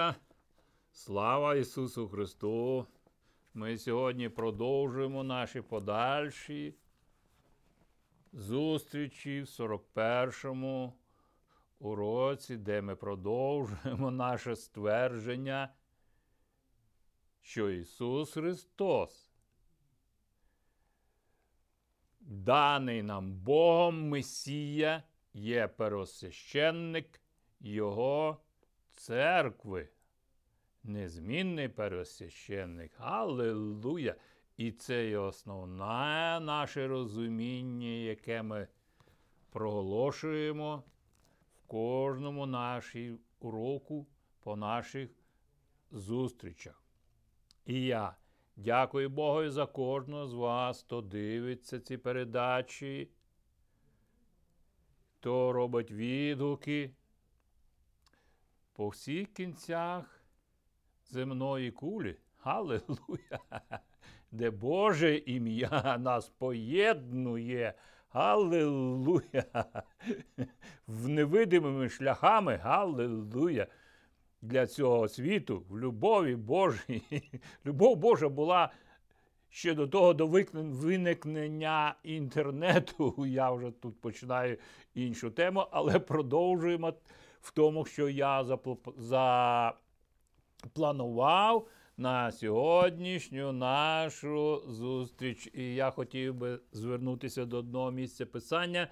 Аллилуйя! Слава Ісусу Христу! Ми сьогодні продовжуємо наші подальші зустрічі в 41-му уроці, де ми продовжуємо наше ствердження, що Ісус Христос, даний нам Богом Месія, є первосвященник Його церкви. Незмінний первосвященник. Аллилуйя! І це є основне наше розуміння, яке ми проголошуємо в кожному нашій уроку по наших зустрічах. І я дякую Богу за кожного з вас, хто дивиться ці передачі, хто робить відгуки по всіх кінцях земної кулі. Аллилуйя! Де Боже ім'я нас поєднує. Аллилуйя! В невидимими шляхами. Аллилуйя! Для цього світу в любові Божій. Любов Божа була ще до того до виникнення інтернету. Я вже тут починаю іншу тему, але продовжуємо в тому, що я запланував на сьогоднішню нашу зустріч. І я хотів би звернутися до одного місця писання,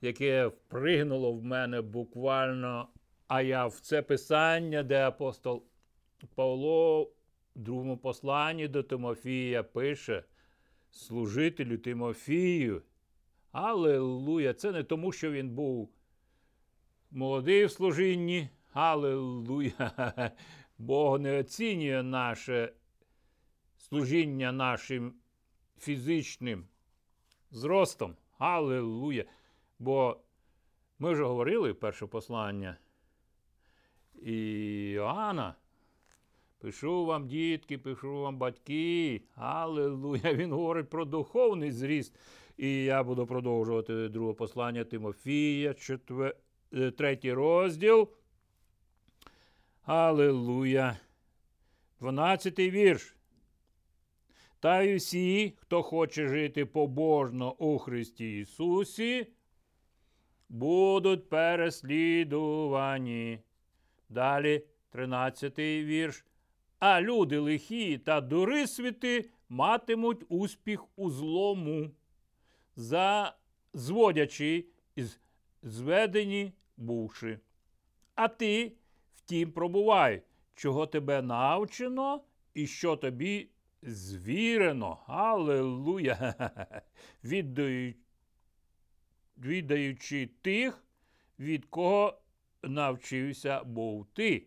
яке впригнуло в мене буквально. А я в це писання, де апостол Павло в другому посланні до Тимофія пише служителю Тимофію. Аллилуйя! Це не тому, що він був молодий в служінні. Аллилуйя! Бог не оцінює наше служіння нашим фізичним зростом. Аллилуйя! Бо ми вже говорили перше послання і Іоанна. Пишу вам, дітки, пишу вам батьки. Аллилуйя! Він говорить про духовний зріст. І я буду продовжувати друге послання Тимофія, четвер... третій розділ. Аллилуйя. Дванадцятий вірш. Та й усі, хто хоче жити побожно у Христі Ісусі, будуть переслідувані. Далі, тринадцятий вірш. А люди лихі та дурисвіти матимуть успіх у злому, за зводячи зведені бувши. А ти Втім, пробувай, чого тебе навчено і що тобі звірено. Аллилуйя! Віддаючи тих, від кого навчився був ти.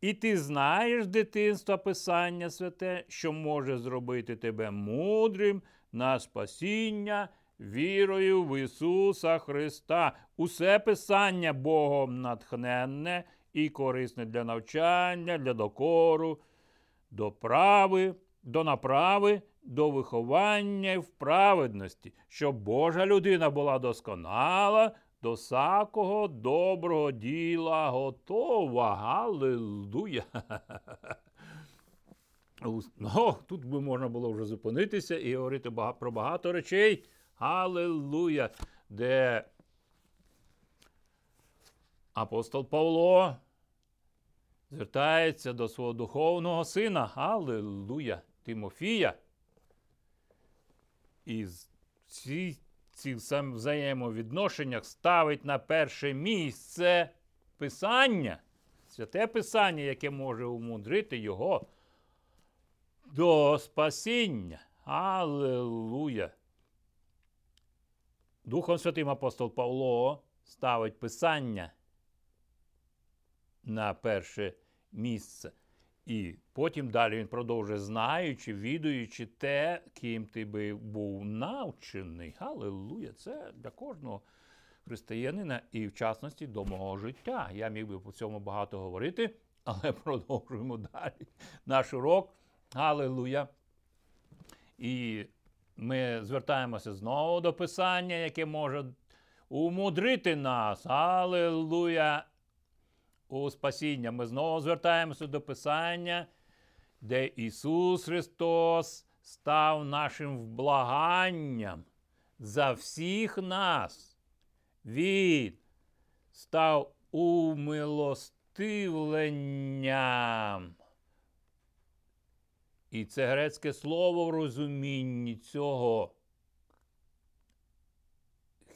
І ти знаєш дитинства Писання Святе, що може зробити тебе мудрим на спасіння вірою в Ісуса Христа. Усе Писання Богом натхненне і корисне для навчання, для докору, до прави, до направи, до виховання і вправедності, щоб Божа людина була досконала. До всякого доброго діла готова. Галилуя! Ну, Тут би можна було вже зупинитися і говорити про багато речей. Аллилуйя! Де апостол Павло звертається до свого духовного сина, Аллилуйя, Тимофія. І в цих взаємовідношеннях ставить на перше місце Писання, святе Писання, яке може умудрити його до спасіння. Аллилуйя! Духом Святим апостол Павло ставить Писання на перше місце. І потім далі він продовжує, знаючи, відуючи те, ким ти би був навчений. Галилуя! Це для кожного християнина і, в частності, до мого життя. Я міг би по цьому багато говорити, але продовжуємо далі наш урок. Галилуя! І ми звертаємося знову до Писання, яке може умудрити нас. Аллилуйя! у спасіння. Ми знову звертаємося до Писання, де Ісус Христос став нашим вблаганням за всіх нас. Він став умилостивленням. І це грецьке слово в розумінні цього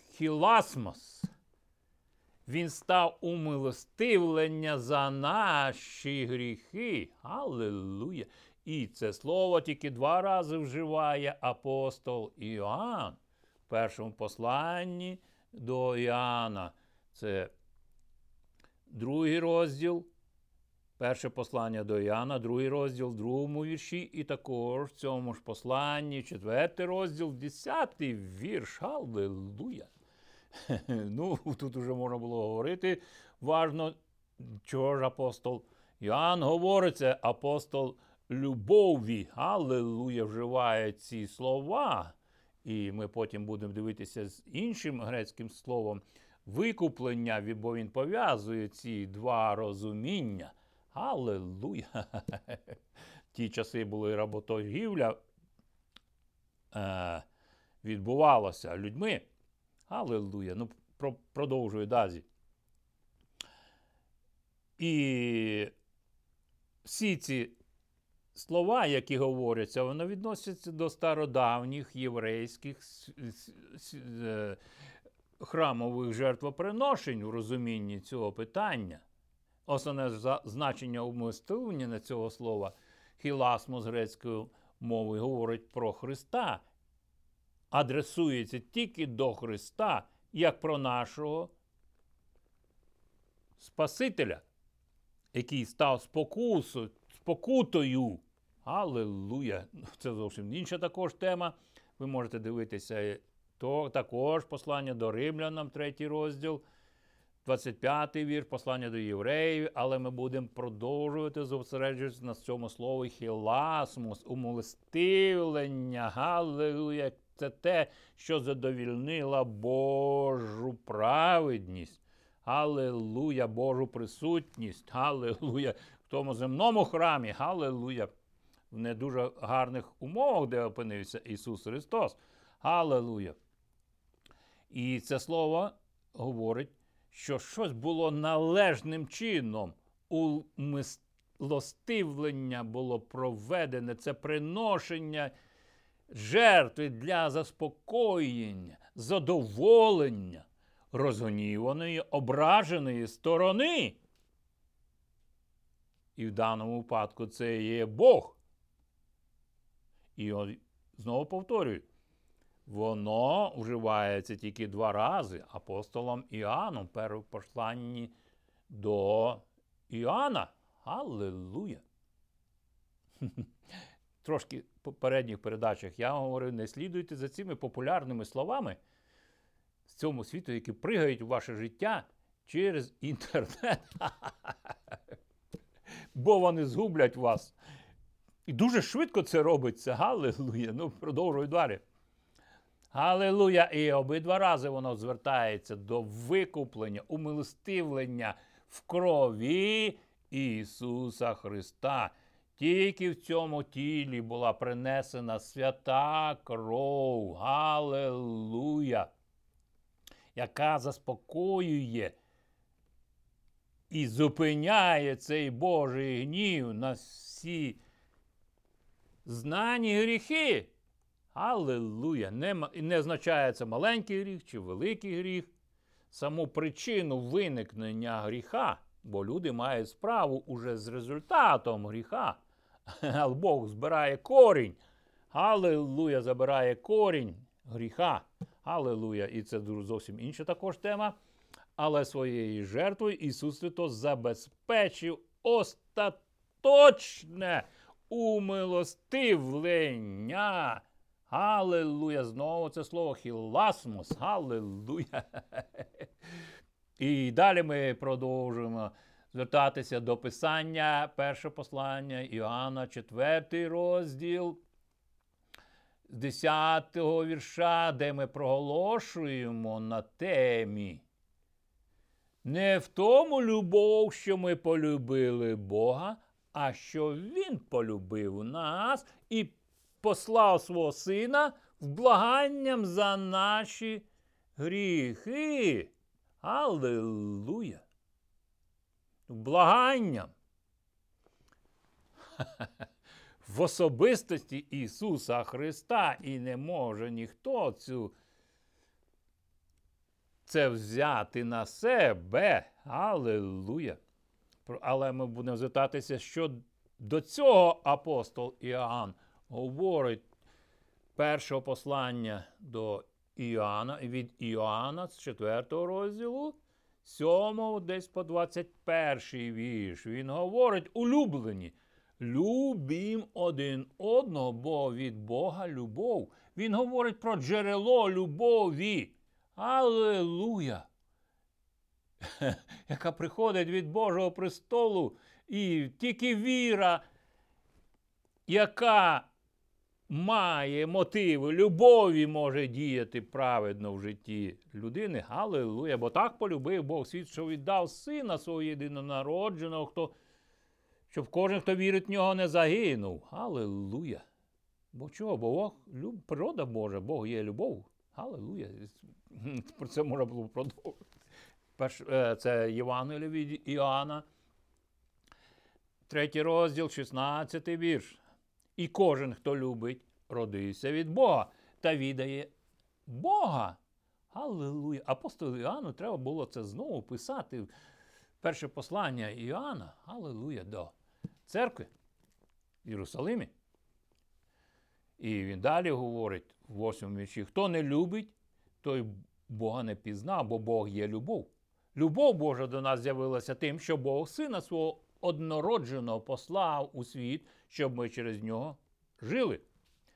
хіласмос. Він став умилостивлення за наші гріхи. Аллилуйя! І це слово тільки два рази вживає апостол Іоанн в першому посланні до Іоанна. Це другий розділ. Перше послання до Іоанна, другий розділ в другому вірші, і також в цьому ж посланні, четвертий розділ, десятий вірш. Аллилуйя! Ну, тут вже можна було говорити. Важно, чого ж апостол Іоанн говорить, це апостол любові. Аллилуйя вживає ці слова. І ми потім будемо дивитися з іншим грецьким словом викуплення, бо він пов'язує ці два розуміння. Аллилуйя! Ті часи були работоргівля, е, відбувалося людьми. Аллилуйя. Ну, про, продовжую далі. І всі ці слова, які говоряться, вони відносяться до стародавніх єврейських е, храмових жертвоприношень у розумінні цього питання. Основне значення умистовлення цього слова хіласмо з грецькою мовою говорить про Христа, адресується тільки до Христа, як про нашого Спасителя, який став спокусу, спокутою. Аллилуйя! Це зовсім інша також тема. Ви можете дивитися то також послання до римлянам, третій розділ. 25-й вір, послання до євреїв, але ми будемо продовжувати зосереджуватися на цьому слові хіласмус, умилостивлення, галилуя. Це те, що задовільнила Божу праведність. Галилуя, Божу присутність. Галилуя. В тому земному храмі, Галилуя. В не дуже гарних умовах, де опинився Ісус Христос. Галилуя. І це слово говорить що щось було належним чином. Умилостивлення було проведене, це приношення жертви для заспокоєння, задоволення розгніваної, ображеної сторони. І в даному випадку це є Бог. І знову повторюю, Воно вживається тільки два рази апостолом Іоанном в посланні до Іоанна. Аллилуйя! Трошки в попередніх передачах я говорив, не слідуйте за цими популярними словами з цьому світу, які пригають у ваше життя через інтернет. Бо вони згублять вас. І дуже швидко це робиться. Галилуя! Ну, продовжуй далі. Аллилуйя! І обидва рази воно звертається до викуплення, умилостивлення в крові Ісуса Христа. Тільки в цьому тілі була принесена свята кров. Галилуя! Яка заспокоює і зупиняє цей Божий гнів на всі знані гріхи. Аллилуйя! Не, не означає це маленький гріх чи великий гріх. Саму причину виникнення гріха, бо люди мають справу уже з результатом гріха. Але Бог збирає корінь. Аллилуйя забирає корінь гріха. Аллилуйя! І це зовсім інша також тема. Але своєю жертвою Ісус Христос забезпечив остаточне умилостивлення. Галилуя! Знову це слово хіласмус. Галилуя! І далі ми продовжуємо звертатися до Писання, перше послання Іоанна, 4 розділ з 10 вірша, де ми проголошуємо на темі Не в тому любов, що ми полюбили Бога, а що Він полюбив нас і послав свого Сина вблаганням за наші гріхи. Аллилуйя! Вблаганням. В особистості Ісуса Христа і не може ніхто цю це взяти на себе. Аллилуйя! Але ми будемо звертатися, що до цього апостол Іоанн говорить першого послання до Іоанна, від Іоанна з 4 розділу, 7 десь по 21 вірш. Він говорить, улюблені, любім один одного, бо від Бога любов. Він говорить про джерело любові. Аллилуйя! Яка приходить від Божого престолу, і тільки віра, яка має мотиви любові, може діяти праведно в житті людини. Аллилуйя! Бо так полюбив Бог світ, що віддав сина свого єдинонародженого, хто, щоб кожен, хто вірить в нього, не загинув. Аллилуйя! Бо чого? Бо Бог, люб, природа Божа, Бог є любов. Аллилуйя! Про це можна було продовжити. Е, це Євангелія від Іоанна, третій розділ, 16 вірш. І кожен, хто любить, родився від Бога та відає Бога. Аллилуйя! Апостолу Іоанну треба було це знову писати. Перше послання Іоанна, Аллилуйя, до церкви в Єрусалимі. І він далі говорить в 8 вірші: хто не любить, той Бога не пізнав, бо Бог є любов. Любов Божа до нас з'явилася тим, що Бог сина свого однородженого послав у світ, щоб ми через нього жили.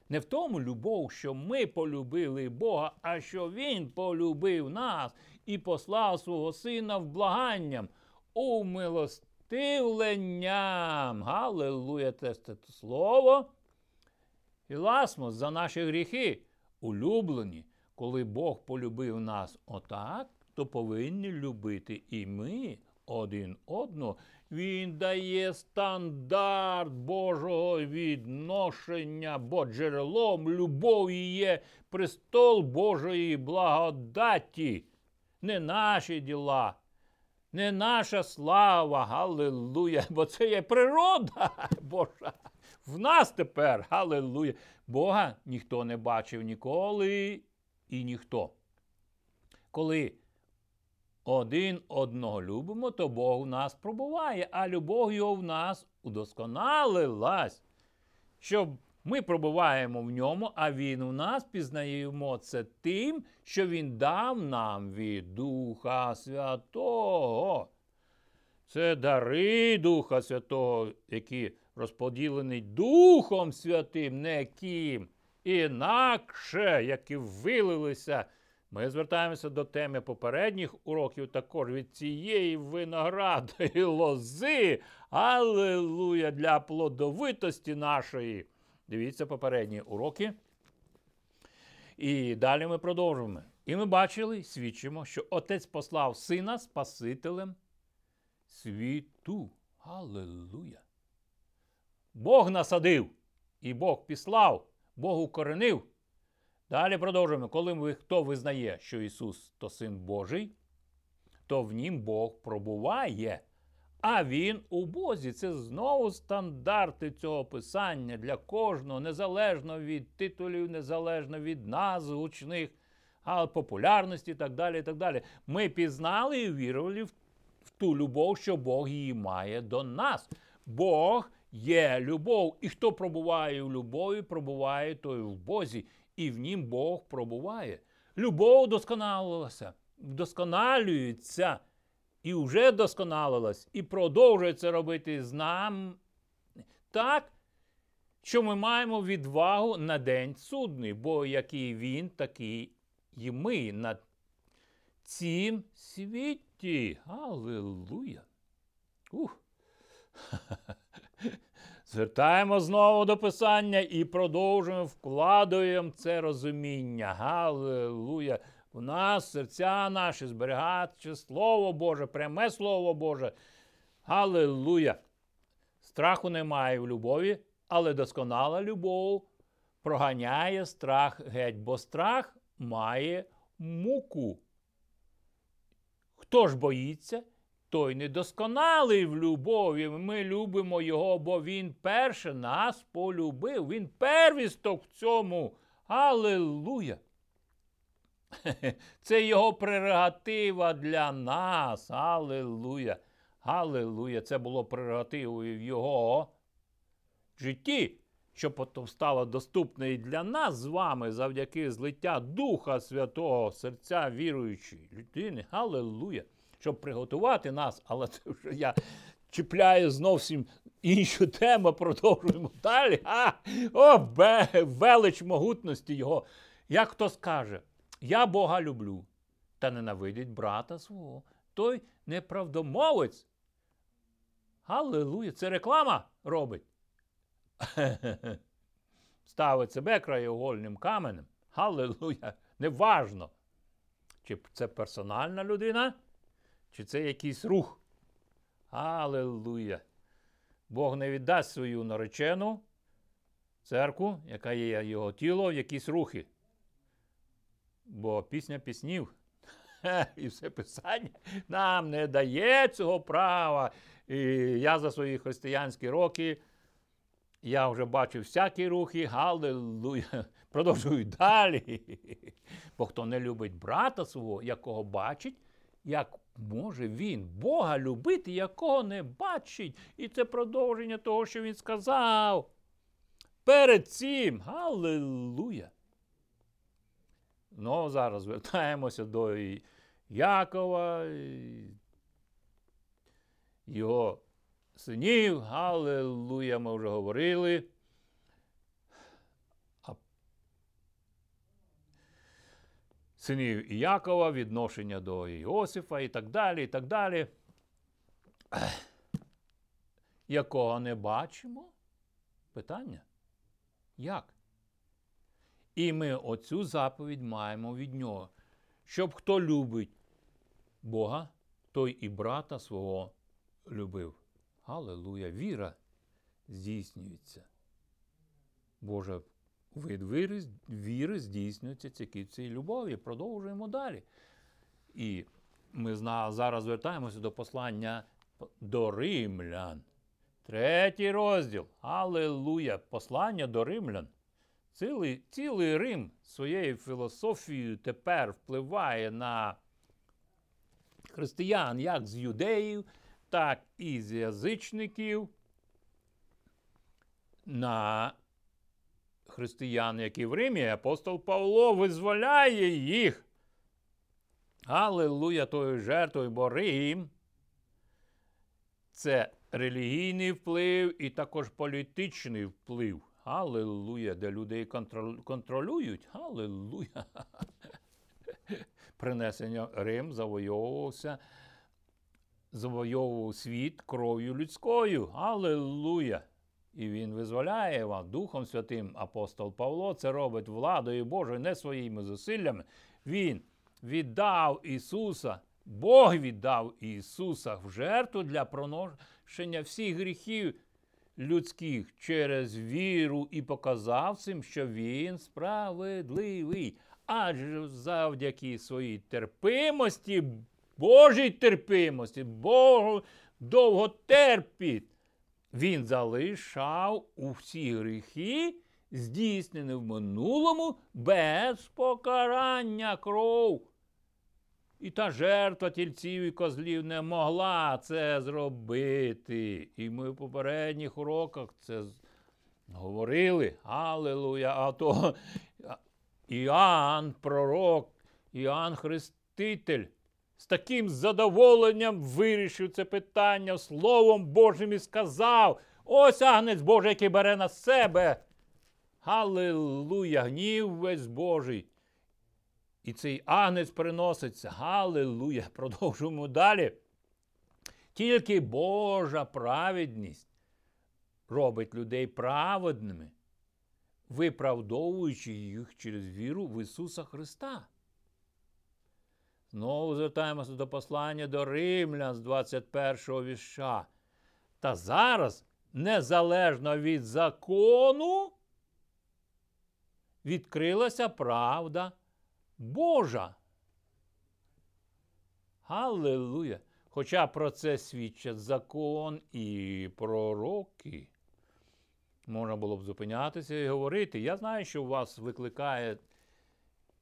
Не в тому любов, що ми полюбили Бога, а що Він полюбив нас і послав свого Сина в благанням, умилостивленням. Галилуя, це слово. І ласмос за наші гріхи, улюблені, коли Бог полюбив нас отак, то повинні любити і ми один одного. Він дає стандарт Божого відношення, бо джерелом любові є престол Божої благодаті, не наші діла, не наша слава, Галилуя, бо це є природа Божа. В нас тепер, Галилуя. Бога ніхто не бачив ніколи і ніхто. Коли один одного любимо, то Бог в нас пробуває, а любов його в нас удосконалилась. Щоб ми пробуваємо в ньому, а він у нас пізнаємо це тим, що він дав нам від Духа Святого. Це дари Духа Святого, які розподілені Духом Святим, не ким, інакше, які вилилися. Ми звертаємося до теми попередніх уроків також від цієї виноградої лози. Аллилуйя для плодовитості нашої. Дивіться попередні уроки. І далі ми продовжуємо. І ми бачили, свідчимо, що Отець послав Сина Спасителем світу. Аллилуйя! Бог насадив, і Бог післав, Бог укоренив. Далі продовжуємо. Коли хто визнає, що Ісус то Син Божий, то в нім Бог пробуває. А Він у Бозі. Це знову стандарти цього писання для кожного, незалежно від титулів, незалежно від назв гучних, популярності і так далі. і так далі. Ми пізнали і вірували в ту любов, що Бог її має до нас. Бог є любов. І хто пробуває в любові, пробуває той в Бозі і в нім Бог пробуває. Любов досконалилася, вдосконалюється і вже досконалилась, і продовжує це робити з нами так, що ми маємо відвагу на день судний, бо який він, такий і ми на цім світі. Аллилуйя! Ух! Звертаємо знову до Писання і продовжуємо вкладуємо це розуміння. Галилуя! у нас серця наші зберігати Слово Боже, пряме Слово Боже. Аллилуйя! Страху немає в любові, але досконала любов проганяє страх геть, бо страх має муку. Хто ж боїться, той недосконалий в любові. Ми любимо його, бо він перше нас полюбив. Він первісток в цьому. Аллилуйя! Це його прерогатива для нас. Аллилуйя! Аллилуйя! Це було прерогативою в його житті, що потім стало доступне і для нас з вами завдяки злиття Духа Святого, серця віруючої людини. Аллилуйя! Щоб приготувати нас, але це вже я чіпляю зовсім іншу тему, продовжуємо далі. А, О, бе, велич могутності Його. Як хто скаже, я Бога люблю, та ненавидить брата свого. Той неправдомовець. Аллилуйя, це реклама робить. Ставить себе краєугольним каменем. Аллилуйя. Неважно, чи це персональна людина, чи це якийсь рух. Аллилуйя. Бог не віддасть свою наречену церкву, яка є його тіло, в якісь рухи. Бо пісня піснів і все писання нам не дає цього права. І я за свої християнські роки. Я вже бачив всякі рухи, галилуя. Продовжую далі. Бо хто не любить брата свого, якого бачить, як може він Бога любити, якого не бачить. І це продовження того, що він сказав. Перед цим, галилуя. Ну, зараз звертаємося до Якова, його синів. Галилуя, ми вже говорили. Синів Іякова, відношення до Іосифа і так далі, і так далі. Якого не бачимо? Питання? Як? І ми оцю заповідь маємо від нього. Щоб хто любить Бога, той і брата свого любив. Аллилуйя! Віра здійснюється. Божа вид віри, віри здійснюється тільки в цій любові. Продовжуємо далі. І ми зараз звертаємося до послання до римлян. Третій розділ. Аллилуйя! Послання до римлян. Цілий, цілий Рим своєю філософією тепер впливає на християн як з юдеїв, так і з язичників, на християн, які в Римі, апостол Павло визволяє їх. Аллилуйя тою жертвою, бо Рим це релігійний вплив і також політичний вплив. Аллилуйя, де людей контролюють. Аллилуйя. Принесення Рим завойовувався, завойовував світ кров'ю людською. Аллилуйя! І він визволяє вас Духом Святим апостол Павло. Це робить владою Божою, не своїми зусиллями. Він віддав Ісуса, Бог віддав Ісуса в жертву для проношення всіх гріхів людських через віру і показав цим, що він справедливий. Адже завдяки своїй терпимості, Божій терпимості, Богу довго терпіть. Він залишав усі гріхи, здійснені в минулому без покарання кров. І та жертва тільців і козлів не могла це зробити. І ми в попередніх уроках це говорили. Аллилуйя! А то Іоанн, пророк, Іоанн Хреститель з таким задоволенням вирішив це питання Словом Божим і сказав: ось агнець Божий, який бере на себе. Аллилуйя! Гнів весь Божий. І цей агнець приноситься. Галилуя! Продовжуємо далі. Тільки Божа праведність робить людей праведними, виправдовуючи їх через віру в Ісуса Христа. Знову звертаємося до послання до Римлян з 21 віша. Та зараз, незалежно від закону, відкрилася правда Божа. Аллилуйя! Хоча про це свідчать закон і пророки. Можна було б зупинятися і говорити. Я знаю, що у вас викликає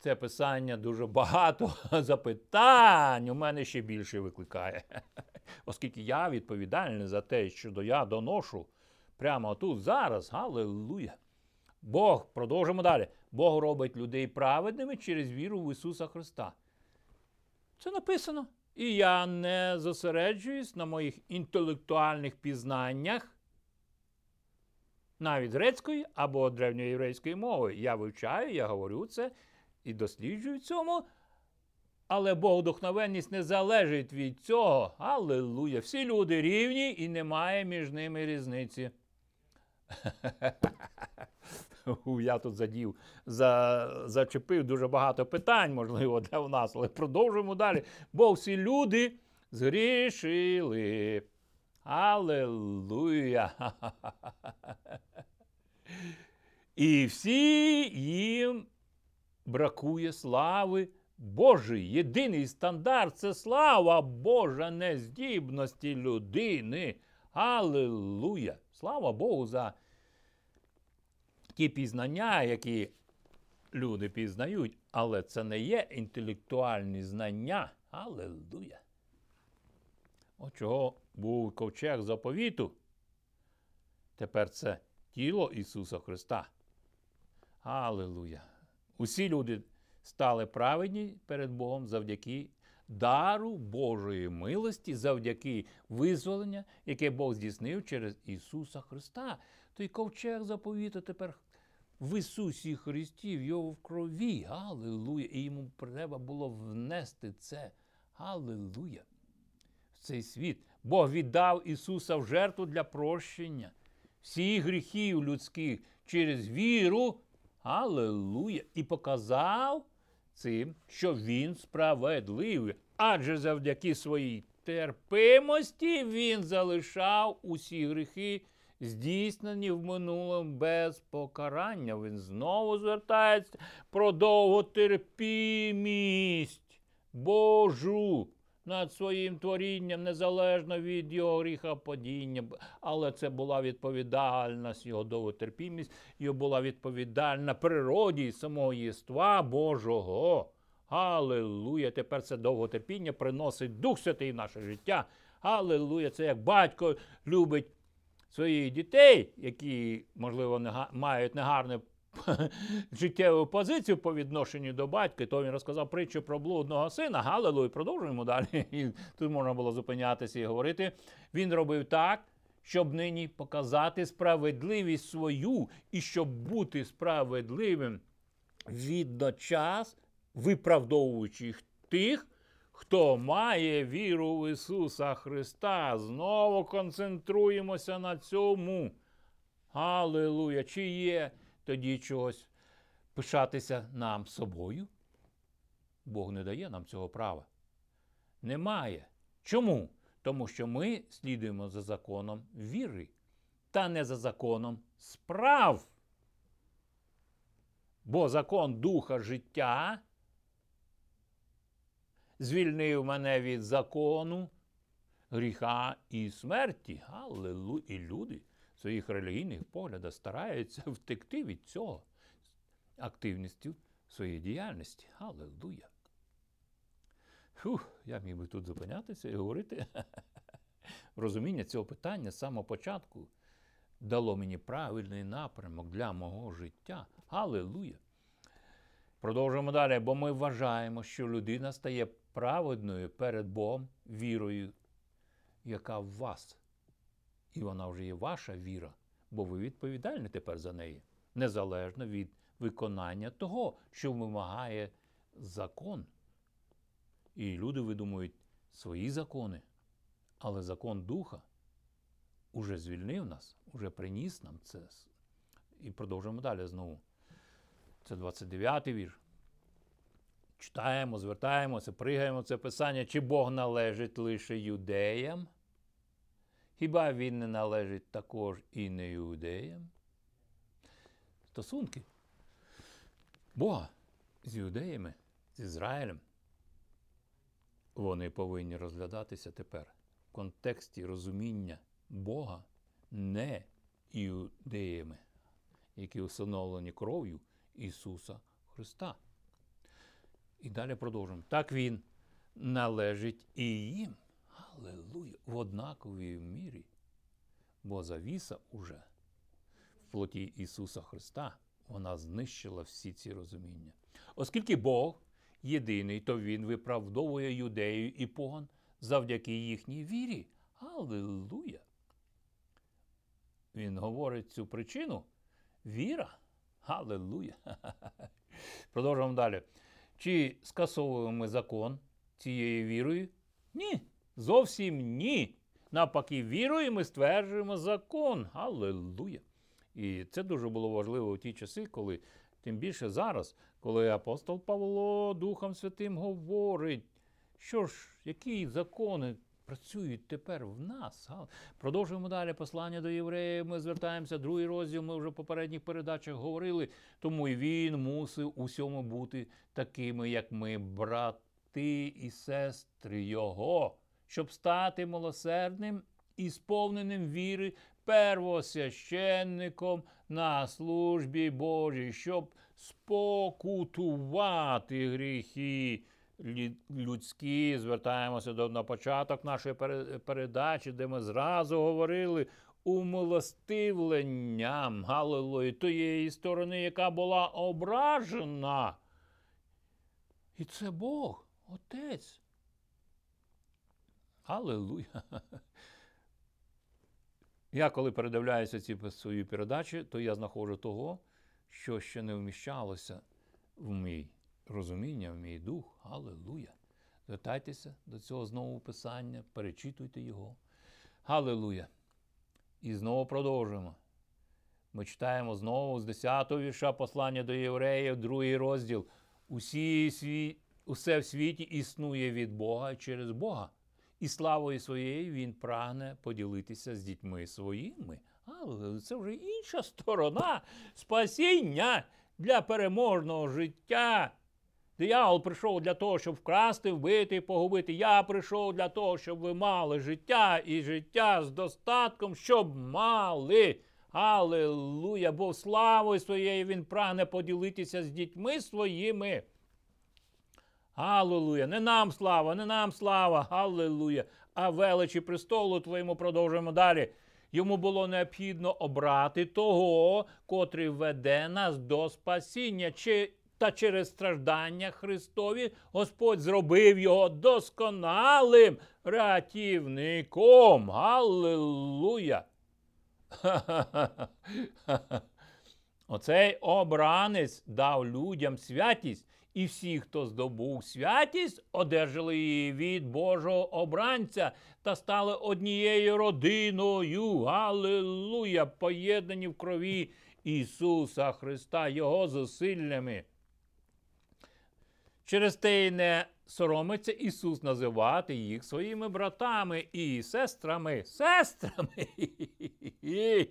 це писання дуже багато запитань. У мене ще більше викликає. Оскільки я відповідальний за те, що я доношу прямо тут, зараз. Галилуя! Бог, продовжимо далі. Бог робить людей праведними через віру в Ісуса Христа. Це написано. І я не зосереджуюсь на моїх інтелектуальних пізнаннях, навіть грецької або древньоєврейської мови. Я вивчаю, я говорю це і досліджую цьому. Але Богодухновенність не залежить від цього. Аллилуйя! Всі люди рівні і немає між ними різниці. Я тут задів, за, зачепив дуже багато питань, можливо, для нас, але продовжуємо далі. Бо всі люди згрішили. Аллилуйя! І всі їм бракує слави Божої. Єдиний стандарт це слава Божа нездібності людини. Аллилуйя! Слава Богу за ті пізнання, які люди пізнають, але це не є інтелектуальні знання. Аллилуйя! От чого був ковчег заповіту. Тепер це тіло Ісуса Христа. Аллилуйя! Усі люди стали праведні перед Богом завдяки дару Божої милості, завдяки визволення, яке Бог здійснив через Ісуса Христа. Той ковчег заповіту тепер в Ісусі Христі, в Його в крові. Аллилуйя! І йому треба було внести це. Аллилуйя! В цей світ. Бог віддав Ісуса в жертву для прощення всіх гріхів людських через віру. Аллилуйя! І показав цим, що Він справедливий. Адже завдяки своїй терпимості Він залишав усі гріхи, здійснені в минулому без покарання. Він знову звертається про довготерпімість Божу над своїм творінням, незалежно від його гріхопадіння. Але це була відповідальність, його довготерпімість, його була відповідальна природі самого єства Божого. Аллилуйя! Тепер це довготерпіння приносить Дух Святий в наше життя. Аллилуйя! Це як батько любить своїх дітей, які, можливо, нега... мають негарне життєву позицію по відношенню до батька, то він розказав притчу про блудного сина. Галилуй, продовжуємо далі. І тут можна було зупинятися і говорити. Він робив так, щоб нині показати справедливість свою, і щоб бути справедливим відночас, виправдовуючи тих, хто має віру в Ісуса Христа. Знову концентруємося на цьому. Аллилуйя! Чи є тоді чогось пишатися нам собою? Бог не дає нам цього права. Немає. Чому? Тому що ми слідуємо за законом віри, та не за законом справ. Бо закон духа життя звільнив мене від закону гріха і смерті. Аллилуйя! І люди своїх релігійних поглядах стараються втекти від цього активністю своєї діяльності. Аллилуйя! Фух, я міг би тут зупинятися і говорити. Розуміння цього питання з самого початку дало мені правильний напрямок для мого життя. Аллилуйя! Продовжуємо далі, бо ми вважаємо, що людина стає праведною перед Богом вірою, яка в вас. І вона вже є ваша віра, бо ви відповідальні тепер за неї, незалежно від виконання того, що вимагає закон. І люди видумують свої закони, але закон Духа уже звільнив нас, уже приніс нам це. І продовжуємо далі знову. Це 29-й вірш. читаємо, звертаємося, пригаємо це писання, чи Бог належить лише юдеям? Хіба він не належить також і не іудеям? Стосунки Бога з юдеями, з Ізраїлем. Вони повинні розглядатися тепер в контексті розуміння Бога не іудеями, які усиновлені кров'ю Ісуса Христа. І далі продовжуємо. Так Він належить і їм. Аллилуйя! В однаковій мірі. Бо завіса уже в плоті Ісуса Христа вона знищила всі ці розуміння. Оскільки Бог єдиний, то Він виправдовує юдею і поган завдяки їхній вірі. Аллилуйя! Він говорить цю причину віра. Аллилуйя! Продовжуємо далі. Чи скасовуємо ми закон цією вірою? Ні. Зовсім ні. Навпаки, вірою ми стверджуємо закон. Аллилуйя! І це дуже було важливо у ті часи, коли, тим більше зараз, коли апостол Павло Духом Святим говорить, що ж, які закони працюють тепер в нас. Продовжуємо далі послання до євреїв. Ми звертаємося, другий розділ. Ми вже в попередніх передачах говорили. Тому і він мусив усьому бути такими, як ми, брати і сестри Його, щоб стати милосердним і сповненим віри первосвященником на службі Божій, щоб спокутувати гріхи людські. Звертаємося до на початок нашої передачі, де ми зразу говорили умилостивленням Галилої тієї сторони, яка була ображена. І це Бог, Отець. Аллилуйя. Я коли передивляюся ці свої передачі, то я знаходжу того, що ще не вміщалося в мій розуміння, в мій дух. Аллилуйя. Звертайтеся до цього знову писання, перечитуйте його. Аллилуйя. І знову продовжуємо. Ми читаємо знову з 10-го вірша послання до євреїв, другий розділ. Усі сві... Усе в світі існує від Бога через Бога. І славою своєю він прагне поділитися з дітьми своїми. Але це вже інша сторона спасіння для переможного життя. Диявол прийшов для того, щоб вкрасти, вбити погубити. Я прийшов для того, щоб ви мали життя і життя з достатком, щоб мали. Аллилуйя! Бо славою своєю він прагне поділитися з дітьми своїми. Аллилуйя! Не нам слава, не нам слава, Аллилуйя! А величі престолу твоєму продовжуємо далі. Йому було необхідно обрати того, котрий веде нас до спасіння. Чи та через страждання Христові Господь зробив його досконалим рятівником. Аллилуйя! Оцей обранець дав людям святість, і всі, хто здобув святість, одержали її від Божого обранця та стали однією родиною. Аллилуйя! Поєднані в крові Ісуса Христа, Його зусиллями. Через те й не соромиться Ісус називати їх своїми братами і сестрами. Сестрами.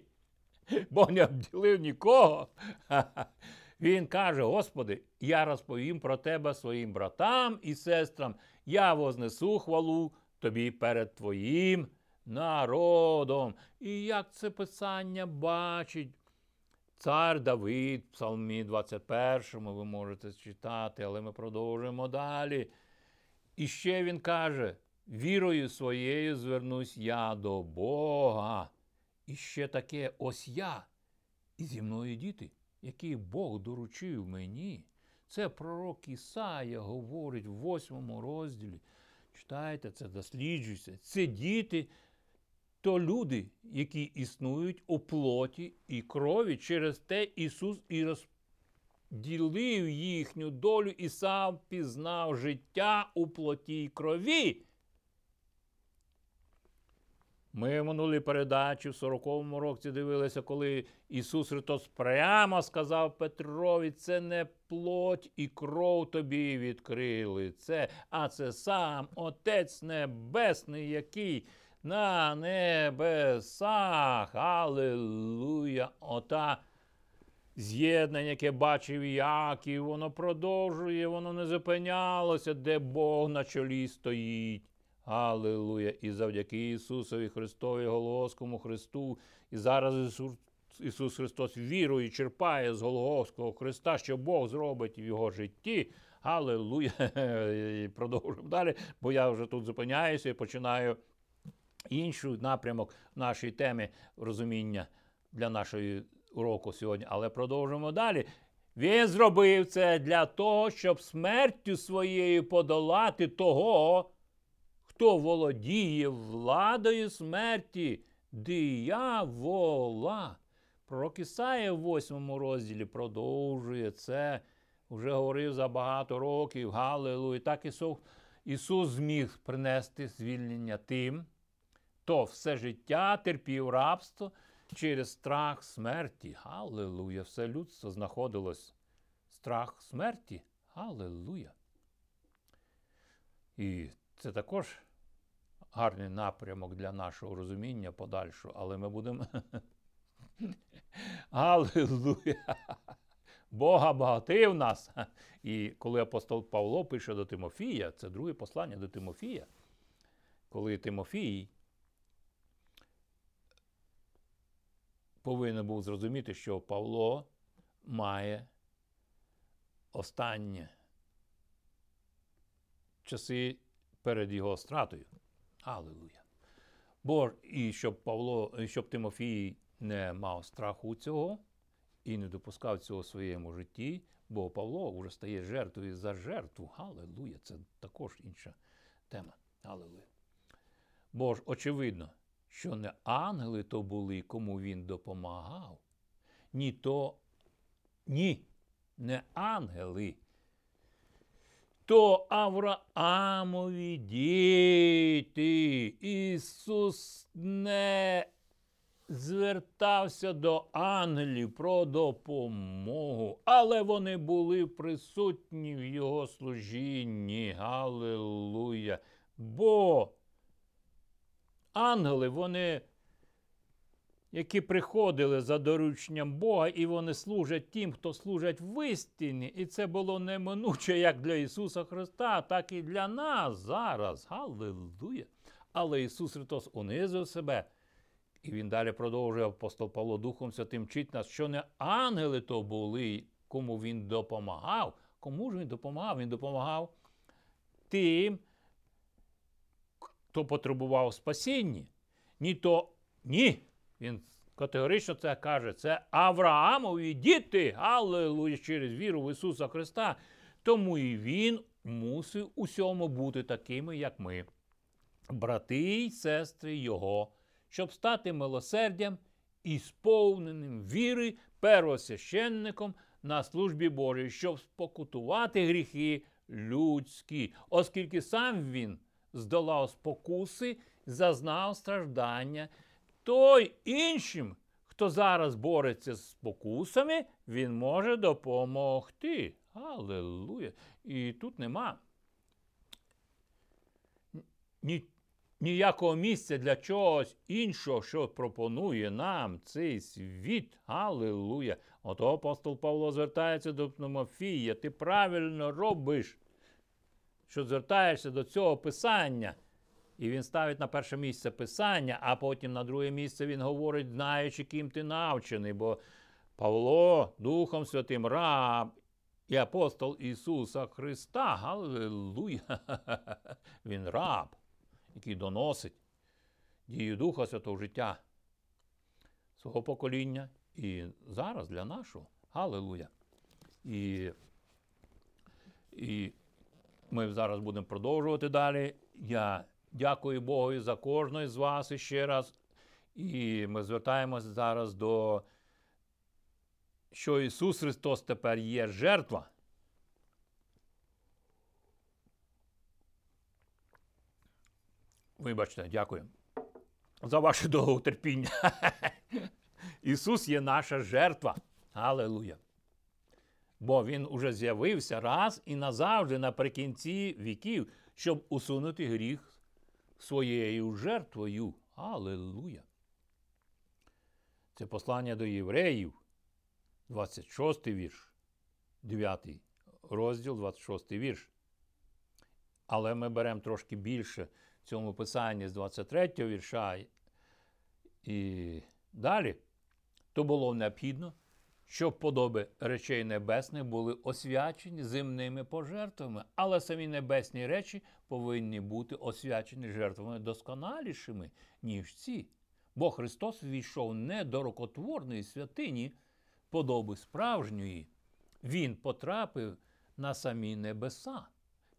Бо не обділив нікого. Він каже: Господи, я розповім про тебе своїм братам і сестрам. Я вознесу хвалу тобі перед твоїм народом. І як це писання бачить? Цар Давид, Псалмі 21, ви можете читати, але ми продовжуємо далі. І ще він каже: вірою своєю звернусь я до Бога. І ще таке ось я, і зі мною діти, які Бог доручив мені. Це пророк Ісая говорить в восьмому розділі. Читайте це, досліджуйте. Це діти, то люди, які існують у плоті і крові. Через те Ісус і розділив їхню долю і сам пізнав життя у плоті і крові. Ми в минулій передачі в 40-му році дивилися, коли Ісус Христос прямо сказав Петрові, це не плоть і кров тобі відкрили, це, а це сам Отець Небесний, який на небесах. Аллилуйя! Ота з'єднання, яке бачив Яків, воно продовжує, воно не зупинялося, де Бог на чолі стоїть. Аллилуйя! І завдяки Ісусові Христові, Голгофському Христу, і зараз Ісус, Ісус Христос вірою черпає з Голгофського Христа, що Бог зробить в його житті. Аллилуйя! Продовжуємо далі, бо я вже тут зупиняюся і починаю інший напрямок нашої теми розуміння для нашої уроку сьогодні. Але продовжуємо далі. Він зробив це для того, щоб смертю своєю подолати того, хто володіє владою смерті, диявола. Пророк Ісая в 8 розділі продовжує це. Вже говорив за багато років. Галилуя. Так Ісус, Ісус зміг принести звільнення тим, хто все життя терпів рабство через страх смерті. Галилуя! Все людство знаходилось. Страх смерті. Галилуя! І це також гарний напрямок для нашого розуміння подальшого, але ми будемо. Галилуя! Бога багатив нас. І коли апостол Павло пише до Тимофія, це друге послання до Тимофія, коли Тимофій повинен був зрозуміти, що Павло має останні часи перед його стратою. Аллилуйя. Бо і щоб Павло, і щоб Тимофій не мав страху цього і не допускав цього в своєму житті, бо Павло вже стає жертвою за жертву. Аллилуйя. Це також інша тема. Аллилуйя. Бо ж очевидно, що не ангели то були, кому він допомагав, ні то ні, не ангели. То Авраамові діти. Ісус не звертався до ангелів про допомогу, але вони були присутні в Його служінні. Галилуя! Бо ангели, вони, які приходили за дорученням Бога, і вони служать тим, хто служать в істині. І це було неминуче як для Ісуса Христа, так і для нас зараз. Галилуя! Але Ісус Христос унизив себе. І він далі продовжує апостол Павло Духом Святим вчить нас, що не ангели то були, кому він допомагав. Кому ж він допомагав? Він допомагав тим, хто потребував спасіння. Ні то ні. Він категорично це каже. Це Авраамові діти, аллилуйя, через віру в Ісуса Христа. Тому і Він мусив усьому бути такими, як ми, брати й сестри Його, щоб стати милосердям і сповненим віри первосвященником на службі Божій, щоб спокутувати гріхи людські, оскільки сам він здолав спокуси, зазнав страждання, той іншим, хто зараз бореться з спокусами, він може допомогти. Аллилуйя! І тут нема ні, ніякого місця для чогось іншого, що пропонує нам цей світ. Аллилуйя! Ото апостол Павло звертається до Тимофія. Ти правильно робиш, що звертаєшся до цього писання. І він ставить на перше місце писання, а потім на друге місце він говорить, знаючи, ким ти навчений. Бо Павло, Духом Святим, раб і апостол Ісуса Христа. Галилуя! Він раб, який доносить дію Духа Святого життя свого покоління. І зараз для нашого. Галилуя! І, і ми зараз будемо продовжувати далі. Я дякую Богу за кожного з вас іще раз. І ми звертаємося зараз до, що Ісус Христос тепер є жертва. Вибачте, дякую. за ваше довготерпіння. Ісус є наша жертва. Аллилуйя. Бо Він уже з'явився раз і назавжди наприкінці віків, щоб усунути гріх своєю жертвою. Аллилуйя. Це послання до євреїв, 26 вірш, 9 розділ, 26 вірш. Але ми беремо трошки більше в цьому писанні з 23 вірша і далі. То було необхідно, щоб подоби речей небесних були освячені земними пожертвами, але самі небесні речі повинні бути освячені жертвами досконалішими, ніж ці. Бо Христос ввійшов не до рукотворної святині, подоби справжньої. Він потрапив на самі небеса,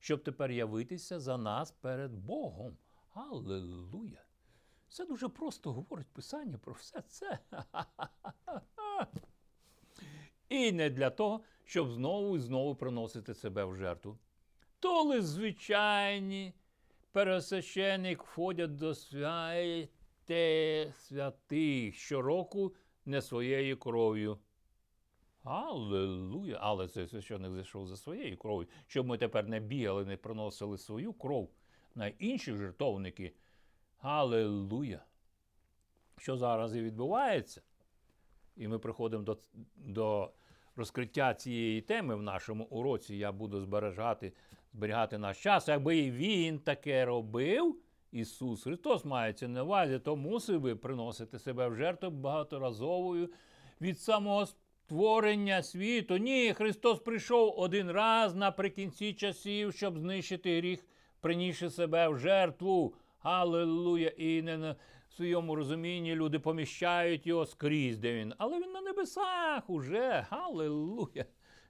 щоб тепер явитися за нас перед Богом. Аллилуйя! Це дуже просто говорить Писання про все це. І не для того, щоб знову і знову приносити себе в жертву. То ли звичайні пересвященик входять до святе святих щороку не своєю кров'ю. Аллилуйя! Але цей священник зайшов за своєю кров'ю, щоб ми тепер не бігали, не приносили свою кров на інші жертовники. Аллилуйя! Що зараз і відбувається? І ми приходимо до, до розкриття цієї теми в нашому уроці. Я буду зберігати, зберігати наш час. Якби і він таке робив, Ісус Христос мається на увазі, то мусив би приносити себе в жертву багаторазовою від самого створення світу. Ні, Христос прийшов один раз наприкінці часів, щоб знищити гріх, принісши себе в жертву. Аллилуйя! І не своєму розумінні люди поміщають його скрізь, де він. Але він на небесах уже. Аллилуйя!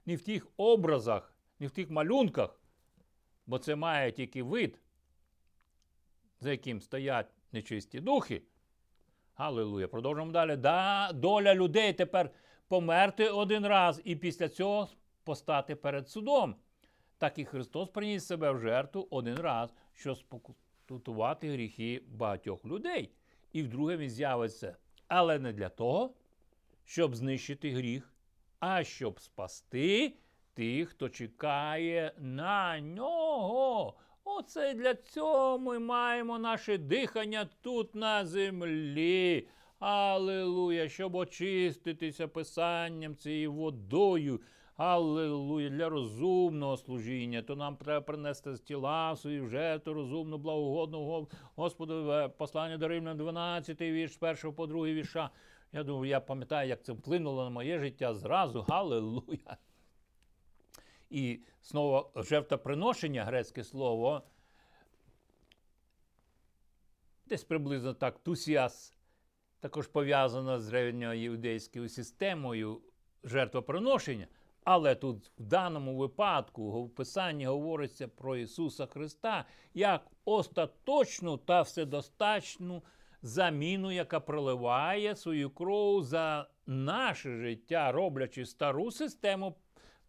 Не в тих образах, не в тих малюнках, бо це має тільки вид, за яким стоять нечисті духи. Аллилуйя. Продовжуємо далі. Да, Доля людей тепер померти один раз і після цього постати перед судом. Так і Христос приніс себе в жертву один раз, щоб спокутувати гріхи багатьох людей. І вдруге він з'явиться. Але не для того, щоб знищити гріх, а щоб спасти тих, хто чекає на нього. Оце для цього ми маємо наше дихання тут на землі. Аллилуйя, щоб очиститися писанням цією водою. Аллилуйя, для розумного служіння, то нам треба принести з тіла свої жертву розумну, благогодну Господу, послання до Римлян 12 вірш, з першого по другий вірша. Я думаю, я пам'ятаю, як це вплинуло на моє життя зразу. Аллилуйя. І знову жертвоприношення, грецьке слово, десь приблизно так, тусіас, також пов'язано з древньоєвдейською системою жертвоприношення. Але тут в даному випадку в Писанні говориться про Ісуса Христа як остаточну та вседостаточну заміну, яка проливає свою кров за наше життя, роблячи стару систему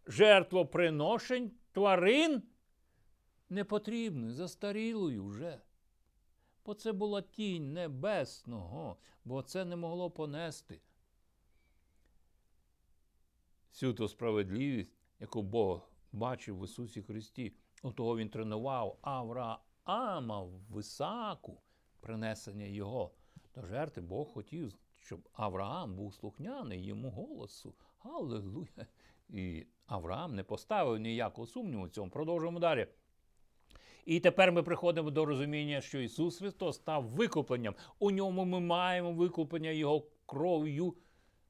жертвоприношень тварин непотрібною, застарілою вже. Бо це була тінь небесного, бо це не могло понести всю ту справедливість, яку Бог бачив в Ісусі Христі. У того Він тренував Авраама в висаку принесення Його до жертви. Бог хотів, щоб Авраам був слухняний йому голосу. Аллилуйя! І Авраам не поставив ніякого сумніву в цьому. Продовжуємо далі. І тепер ми приходимо до розуміння, що Ісус Христос став викупленням. У ньому ми маємо викуплення Його кров'ю.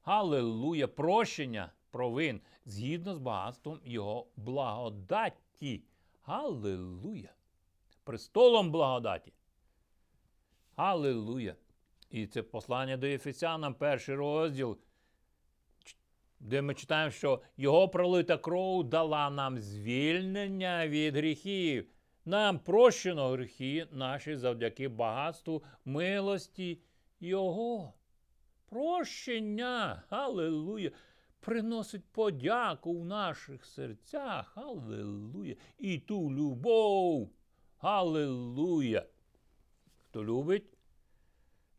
Аллилуйя! Прощення провин згідно з багатством Його благодаті. Аллилуйя! Престолом благодаті. Аллилуйя! І це послання до Ефесянам, перший розділ, де ми читаємо, що Його пролита кров дала нам звільнення від гріхів. Нам прощено гріхи наші завдяки багатству милості Його. Прощення, Аллилуйя, приносить подяку в наших серцях. Аллилуйя. І ту любов. Аллилуйя. Хто любить,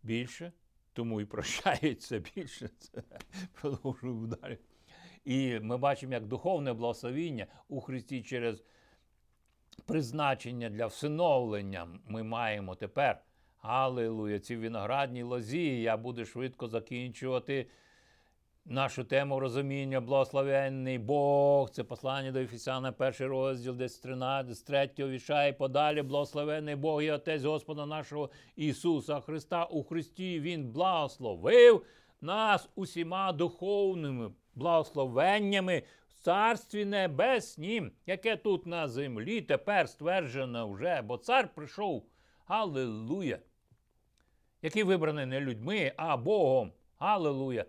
більше, тому і прощається більше. Це продовжую далі. І ми бачимо, як духовне благословіння у Христі через призначення для всиновлення ми маємо тепер. Аллилуйя, ці виноградні лозі. Я буду швидко закінчувати нашу тему розуміння, благословенний Бог. Це послання до Ефесяна, перший розділ, десь 13, з 3 віша і подалі. Благословенний Бог і Отець Господа нашого Ісуса Христа у Христі. Він благословив нас усіма духовними благословеннями в Царстві Небеснім, яке тут на землі тепер стверджено вже, бо цар прийшов. Аллилуйя! Який вибраний не людьми, а Богом. Аллилуйя!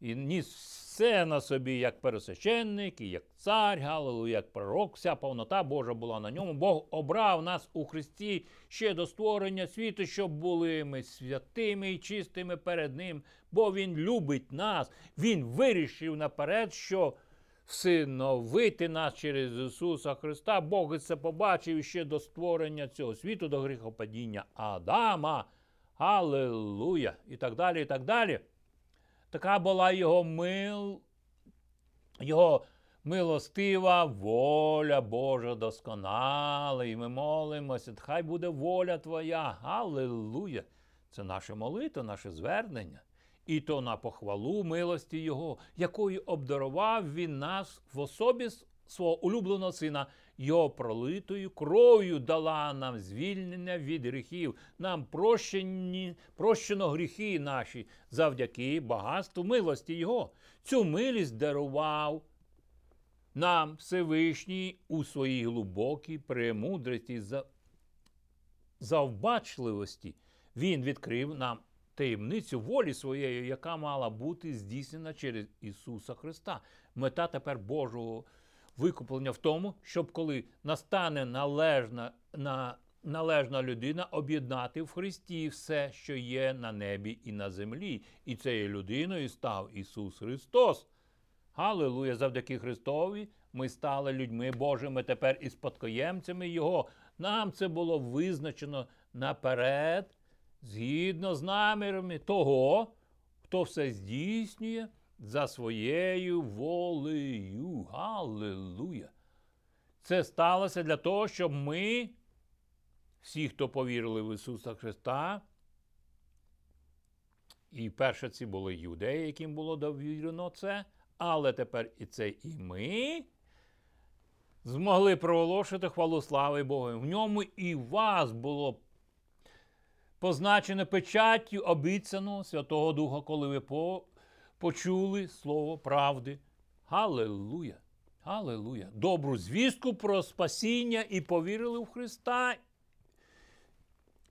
І ніс все на собі, як пересвященник, і як цар, Галилуя, як пророк, вся повнота Божа була на ньому. Бог обрав нас у Христі ще до створення світу, щоб були ми святими і чистими перед Ним, бо Він любить нас. Він вирішив наперед, що всиновити нас через Ісуса Христа. Бог це побачив ще до створення цього світу, до гріхопадіння Адама. Аллилуйя! І так далі, і так далі. Така була його мил, його милостива воля Божа досконала. І ми молимося, хай буде воля Твоя. Аллилуйя! Це наша молитва, наше звернення. І то на похвалу милості Його, якою обдарував Він нас в особі свого улюбленого сина, його пролитою кров'ю дала нам звільнення від гріхів, нам прощені, прощено гріхи наші завдяки багатству милості Його. Цю милість дарував нам Всевишній у своїй глибокій премудрості, завбачливості. Він відкрив нам таємницю волі своєї, яка мала бути здійснена через Ісуса Христа. Мета тепер Божого викуплення в тому, щоб коли настане належна на, належна людина, об'єднати в Христі все, що є на небі і на землі. І цією людиною став Ісус Христос. Галилуя! Завдяки Христові ми стали людьми Божими тепер і спадкоємцями Його. Нам це було визначено наперед, згідно з намірами того, хто все здійснює за своєю волею. Галилуя! Це сталося для того, щоб ми, всі, хто повірили в Ісуса Христа, і перше ці були юдеї, яким було довірено це, але тепер і це і ми змогли проголошувати хвалу слави Богу. В ньому і вас було позначено печаттю обіцяного Святого Духа, коли ви почули слово правди. Галилуя! Галилуя! Добру звістку про спасіння і повірили в Христа.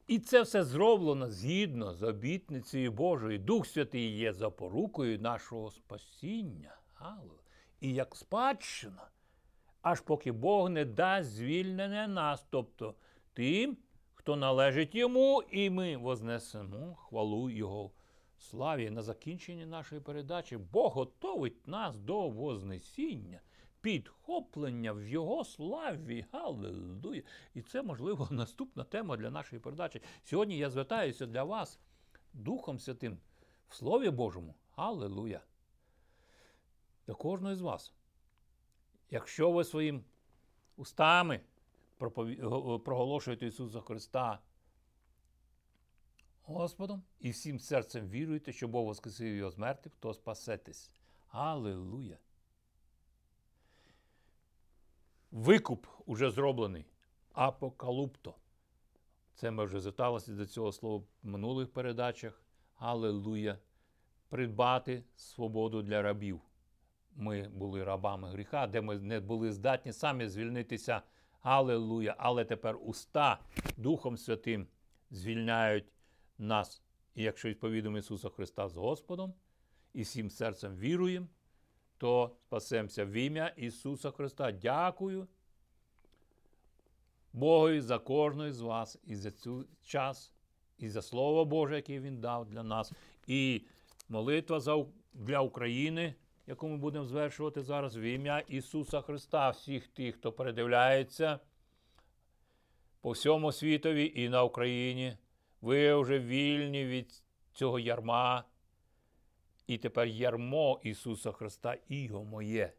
І це все зроблено згідно з обітницею Божою. Дух Святий є запорукою нашого спасіння. Галилуя! І як спадщина, аж поки Бог не дасть звільнення нас, тобто тим, хто належить йому, і ми вознесемо хвалу Його славі на закінченні нашої передачі Бог готовить нас до Вознесіння, підхоплення в Його славі. Галилуя! І це, можливо, наступна тема для нашої передачі. Сьогодні я звертаюся для вас Духом Святим в Слові Божому. Галилуя! До кожного з вас. Якщо ви своїм устами проголошуєте Ісуса Христа Господом і всім серцем віруйте, що Бог воскресив його з мертвих, то спасетесь. Аллилуйя! Викуп уже зроблений. Апокалупто. Це ми вже зверталися до цього слова в минулих передачах. Аллилуйя! Придбати свободу для рабів. Ми були рабами гріха, де ми не були здатні самі звільнитися. Аллилуйя! Але тепер уста Духом Святим звільняють нас. І якщо відповідаємо Ісуса Христа з Господом і всім серцем віруємо, то спасемося в ім'я Ісуса Христа. Дякую Богу за кожного з вас і за цю час, і за Слово Боже, яке Він дав для нас, і молитва за, для України, яку ми будемо звершувати зараз в ім'я Ісуса Христа, всіх тих, хто передивляється по всьому світові і на Україні. Ви вже вільні від цього ярма. І тепер ярмо Ісуса Христа, іго моє.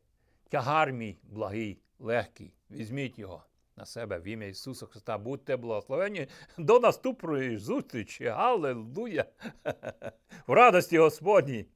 Тягар мій благий, легкий. Візьміть його на себе в ім'я Ісуса Христа. Будьте благословені. До наступної зустрічі. Аллилуйя! В радості Господній!